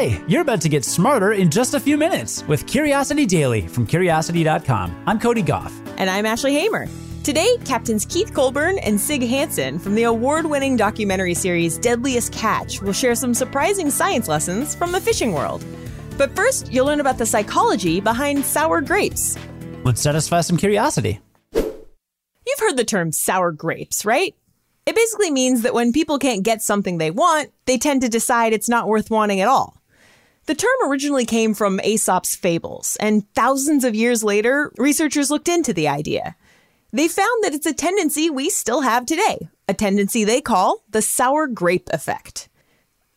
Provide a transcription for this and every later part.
Hi, you're about to get smarter in just a few minutes with Curiosity Daily from Curiosity.com. I'm Cody Gough. And I'm Ashley Hamer. Today, Captains Keith Colburn and Sig Hansen from the award winning documentary series Deadliest Catch will share some surprising science lessons from the fishing world. But first, you'll learn about the psychology behind sour grapes. Let's satisfy some curiosity. You've heard the term sour grapes, right? It basically means that when people can't get something they want, they tend to decide it's not worth wanting at all. The term originally came from Aesop's fables, and thousands of years later, researchers looked into the idea. They found that it's a tendency we still have today, a tendency they call the sour grape effect.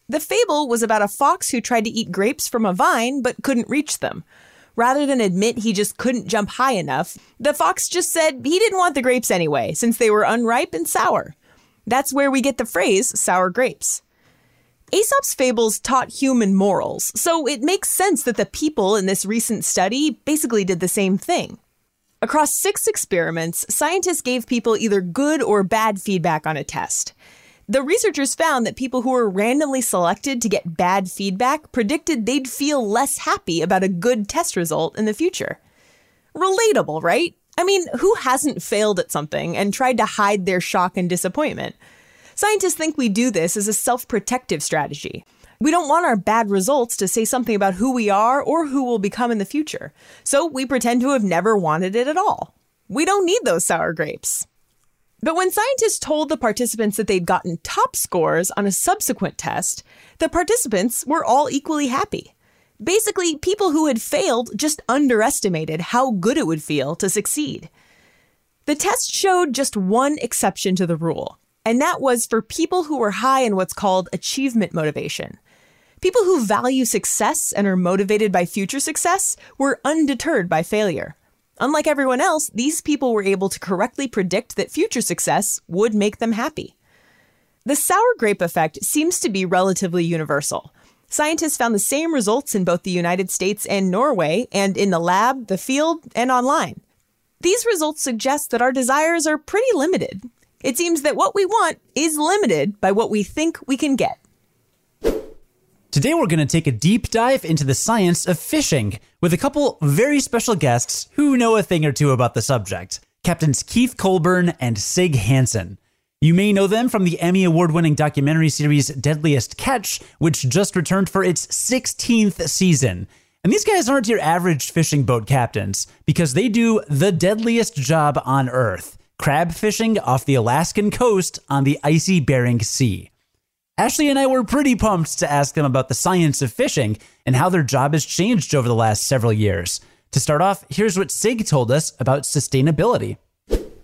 The fable was about a fox who tried to eat grapes from a vine but couldn't reach them. Rather than admit he just couldn't jump high enough, the fox just said he didn't want the grapes anyway, since they were unripe and sour. That's where we get the phrase sour grapes. Aesop's fables taught human morals, so it makes sense that the people in this recent study basically did the same thing. Across six experiments, scientists gave people either good or bad feedback on a test. The researchers found that people who were randomly selected to get bad feedback predicted they'd feel less happy about a good test result in the future. Relatable, right? I mean, who hasn't failed at something and tried to hide their shock and disappointment? Scientists think we do this as a self protective strategy. We don't want our bad results to say something about who we are or who we'll become in the future, so we pretend to have never wanted it at all. We don't need those sour grapes. But when scientists told the participants that they'd gotten top scores on a subsequent test, the participants were all equally happy. Basically, people who had failed just underestimated how good it would feel to succeed. The test showed just one exception to the rule, and that was for people who were high in what's called achievement motivation. People who value success and are motivated by future success were undeterred by failure. Unlike everyone else, these people were able to correctly predict that future success would make them happy. The sour grape effect seems to be relatively universal. Scientists found the same results in both the United States and Norway, and in the lab, the field, and online. These results suggest that our desires are pretty limited. It seems that what we want is limited by what we think we can get. Today, we're going to take a deep dive into the science of fishing with a couple very special guests who know a thing or two about the subject Captains Keith Colburn and Sig Hansen. You may know them from the Emmy Award winning documentary series Deadliest Catch, which just returned for its 16th season. And these guys aren't your average fishing boat captains because they do the deadliest job on Earth crab fishing off the Alaskan coast on the icy Bering Sea. Ashley and I were pretty pumped to ask them about the science of fishing and how their job has changed over the last several years. To start off, here's what Sig told us about sustainability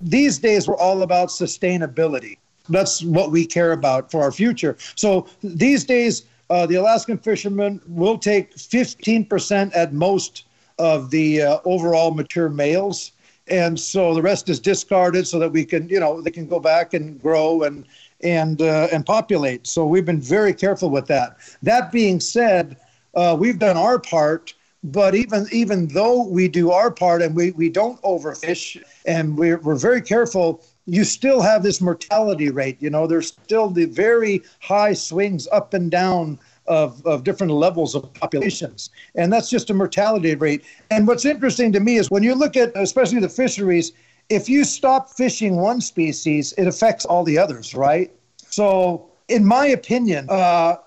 these days we're all about sustainability. That's what we care about for our future. So these days, uh, the Alaskan fishermen will take 15% at most of the uh, overall mature males. And so the rest is discarded so that we can, you know, they can go back and grow and and uh, and populate. So we've been very careful with that. That being said, uh, we've done our part but even even though we do our part and we, we don't overfish and we're, we're very careful you still have this mortality rate you know there's still the very high swings up and down of, of different levels of populations. And that's just a mortality rate. And what's interesting to me is when you look at especially the fisheries if you stop fishing one species it affects all the others right? So in my opinion uh,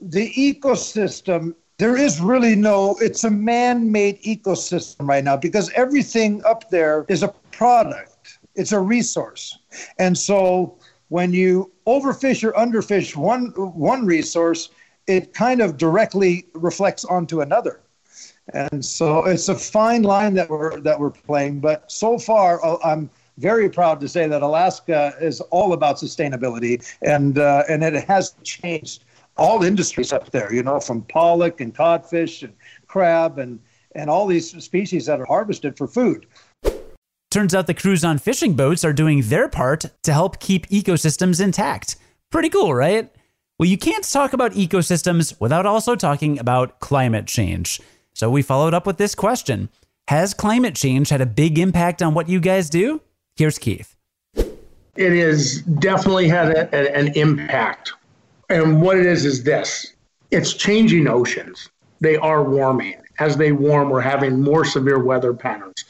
the ecosystem there is really no, it's a man made ecosystem right now because everything up there is a product, it's a resource. And so when you overfish or underfish one, one resource, it kind of directly reflects onto another. And so it's a fine line that we're that we're playing. But so far, uh, I'm very proud to say that Alaska is all about sustainability, and uh, and it has changed all industries up there, you know, from pollock and codfish and crab and, and all these species that are harvested for food. Turns out the crews on fishing boats are doing their part to help keep ecosystems intact. Pretty cool, right? Well, you can't talk about ecosystems without also talking about climate change. So we followed up with this question Has climate change had a big impact on what you guys do? Here's Keith. It has definitely had a, a, an impact. And what it is is this it's changing oceans. They are warming. As they warm, we're having more severe weather patterns.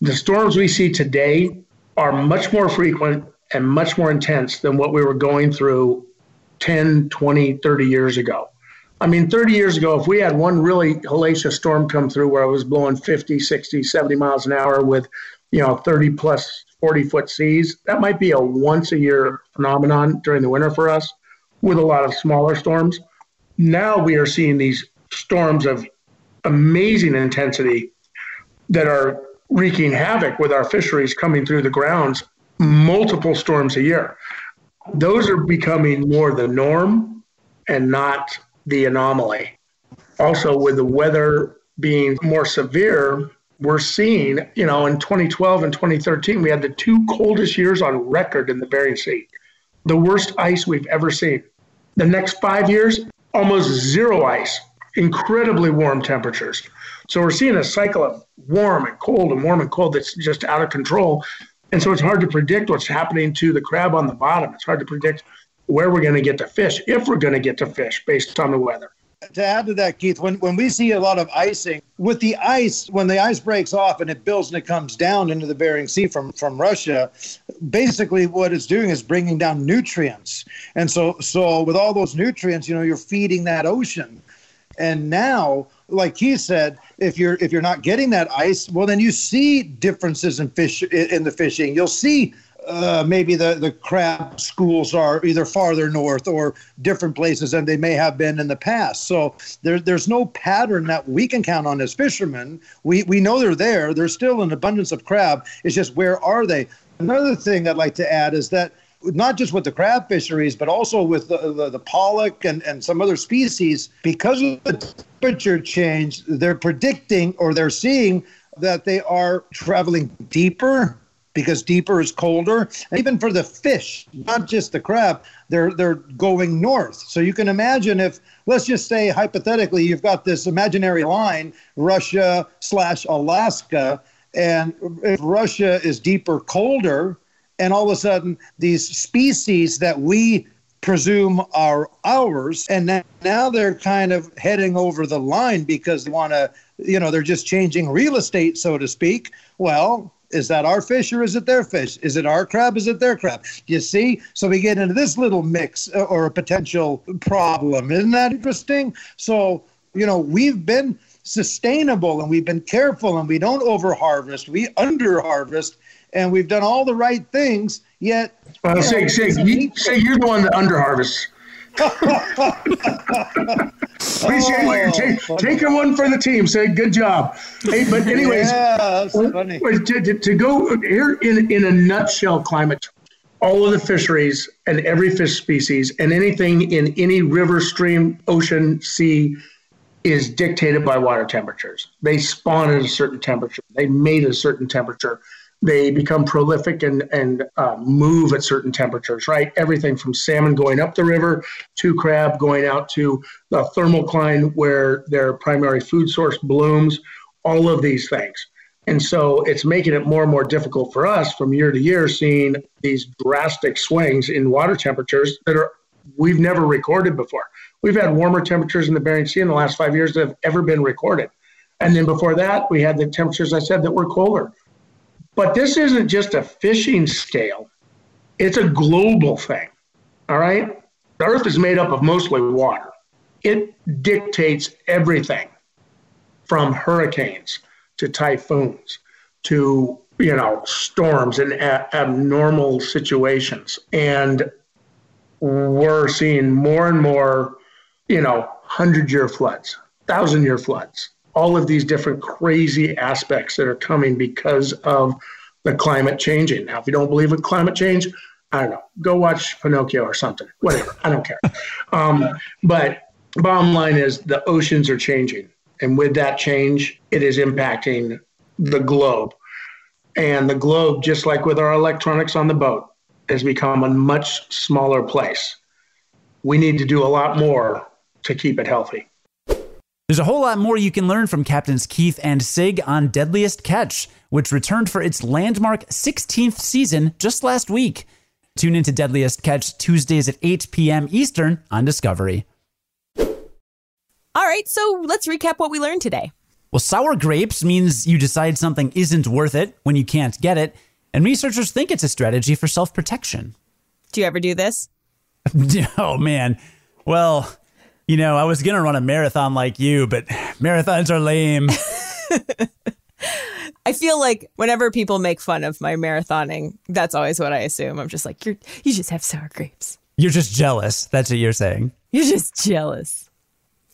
The storms we see today are much more frequent and much more intense than what we were going through 10, 20, 30 years ago. I mean, 30 years ago, if we had one really hellacious storm come through where it was blowing 50, 60, 70 miles an hour with, you know, 30 plus 40 foot seas, that might be a once a year phenomenon during the winter for us with a lot of smaller storms. Now we are seeing these storms of amazing intensity that are wreaking havoc with our fisheries coming through the grounds multiple storms a year. Those are becoming more the norm and not the anomaly. Also, with the weather being more severe, we're seeing, you know, in 2012 and 2013, we had the two coldest years on record in the Bering Sea, the worst ice we've ever seen. The next five years, almost zero ice, incredibly warm temperatures. So we're seeing a cycle of warm and cold and warm and cold that's just out of control. And so it's hard to predict what's happening to the crab on the bottom. It's hard to predict where we're going to get to fish, if we're going to get to fish based on the weather. To add to that, Keith, when, when we see a lot of icing, with the ice, when the ice breaks off and it builds and it comes down into the Bering Sea from, from Russia, basically what it's doing is bringing down nutrients. And so, so with all those nutrients, you know, you're feeding that ocean. And now, like he said, if you're if you're not getting that ice, well, then you see differences in fish in the fishing. You'll see uh, maybe the, the crab schools are either farther north or different places than they may have been in the past. So there, there's no pattern that we can count on as fishermen. We, we know they're there. There's still an abundance of crab. It's just where are they? Another thing I'd like to add is that not just with the crab fisheries, but also with the, the, the, pollock and, and some other species, because of the temperature change, they're predicting or they're seeing that they are traveling deeper because deeper is colder. And even for the fish, not just the crab, they're they're going north. So you can imagine if let's just say hypothetically you've got this imaginary line, Russia slash Alaska, and if Russia is deeper, colder, and all of a sudden these species that we presume are ours and now they're kind of heading over the line because they want to you know they're just changing real estate so to speak. Well is that our fish or is it their fish? Is it our crab? Is it their crab? You see? So we get into this little mix uh, or a potential problem. Isn't that interesting? So you know we've been sustainable and we've been careful and we don't over harvest we under harvest and we've done all the right things. Yet, well, say, say, you, say you're the one that under harvests. Appreciate oh, you take, taking one for the team. Say good job. Hey, but anyways, yeah. To, to, to, go here in in a nutshell, climate. All of the fisheries and every fish species and anything in any river, stream, ocean, sea is dictated by water temperatures. They spawn at a certain temperature. They mate at a certain temperature they become prolific and and uh, move at certain temperatures. Right, everything from salmon going up the river to crab going out to the thermocline where their primary food source blooms. All of these things. And so it's making it more and more difficult for us from year to year seeing these drastic swings in water temperatures that are we've never recorded before. We've had warmer temperatures in the Bering Sea in the last five years that have ever been recorded. And then before that, we had the temperatures I said that were colder. But this isn't just a fishing scale, it's a global thing. All right? The earth is made up of mostly water. It dictates everything from hurricanes to typhoons to you know storms and abnormal situations and we're seeing more and more you know 100 year floods 1000 year floods all of these different crazy aspects that are coming because of the climate changing. Now, if you don't believe in climate change, I don't know, go watch Pinocchio or something, whatever. I don't care. Um, but bottom line is the oceans are changing. And with that change, it is impacting the globe. And the globe, just like with our electronics on the boat, has become a much smaller place. We need to do a lot more to keep it healthy. There's a whole lot more you can learn from Captains Keith and Sig on Deadliest Catch, which returned for its landmark 16th season just last week. Tune into Deadliest Catch Tuesdays at 8 p.m. Eastern on Discovery. All right, so let's recap what we learned today. Well, sour grapes means you decide something isn't worth it when you can't get it, and researchers think it's a strategy for self protection. Do you ever do this? oh, man. Well, you know, I was going to run a marathon like you, but marathons are lame. I feel like whenever people make fun of my marathoning, that's always what I assume. I'm just like, you're you just have sour grapes. You're just jealous. That's what you're saying. You're just jealous.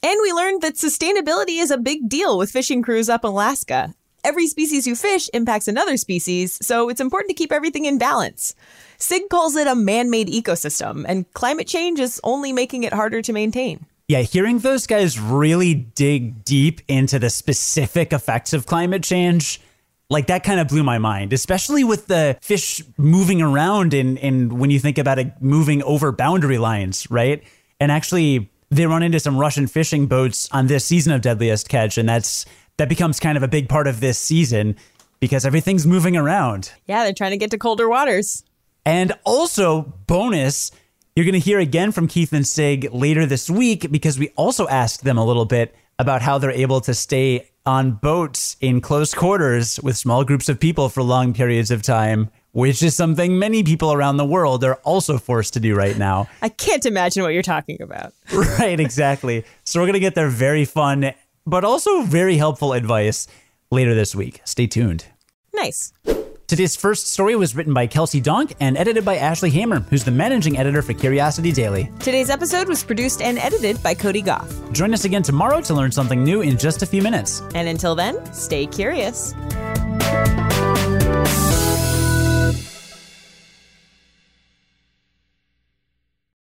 And we learned that sustainability is a big deal with fishing crews up in Alaska. Every species you fish impacts another species, so it's important to keep everything in balance. SIG calls it a man made ecosystem, and climate change is only making it harder to maintain. Yeah, hearing those guys really dig deep into the specific effects of climate change, like that kind of blew my mind, especially with the fish moving around and, and when you think about it moving over boundary lines, right? And actually they run into some Russian fishing boats on this season of Deadliest Catch, and that's that becomes kind of a big part of this season because everything's moving around. Yeah, they're trying to get to colder waters. And also, bonus, you're going to hear again from Keith and Sig later this week because we also asked them a little bit about how they're able to stay on boats in close quarters with small groups of people for long periods of time, which is something many people around the world are also forced to do right now. I can't imagine what you're talking about. right, exactly. So we're going to get their very fun, but also very helpful advice later this week. Stay tuned. Nice. Today's first story was written by Kelsey Donk and edited by Ashley Hamer, who's the managing editor for Curiosity Daily. Today's episode was produced and edited by Cody Gough. Join us again tomorrow to learn something new in just a few minutes. And until then, stay curious.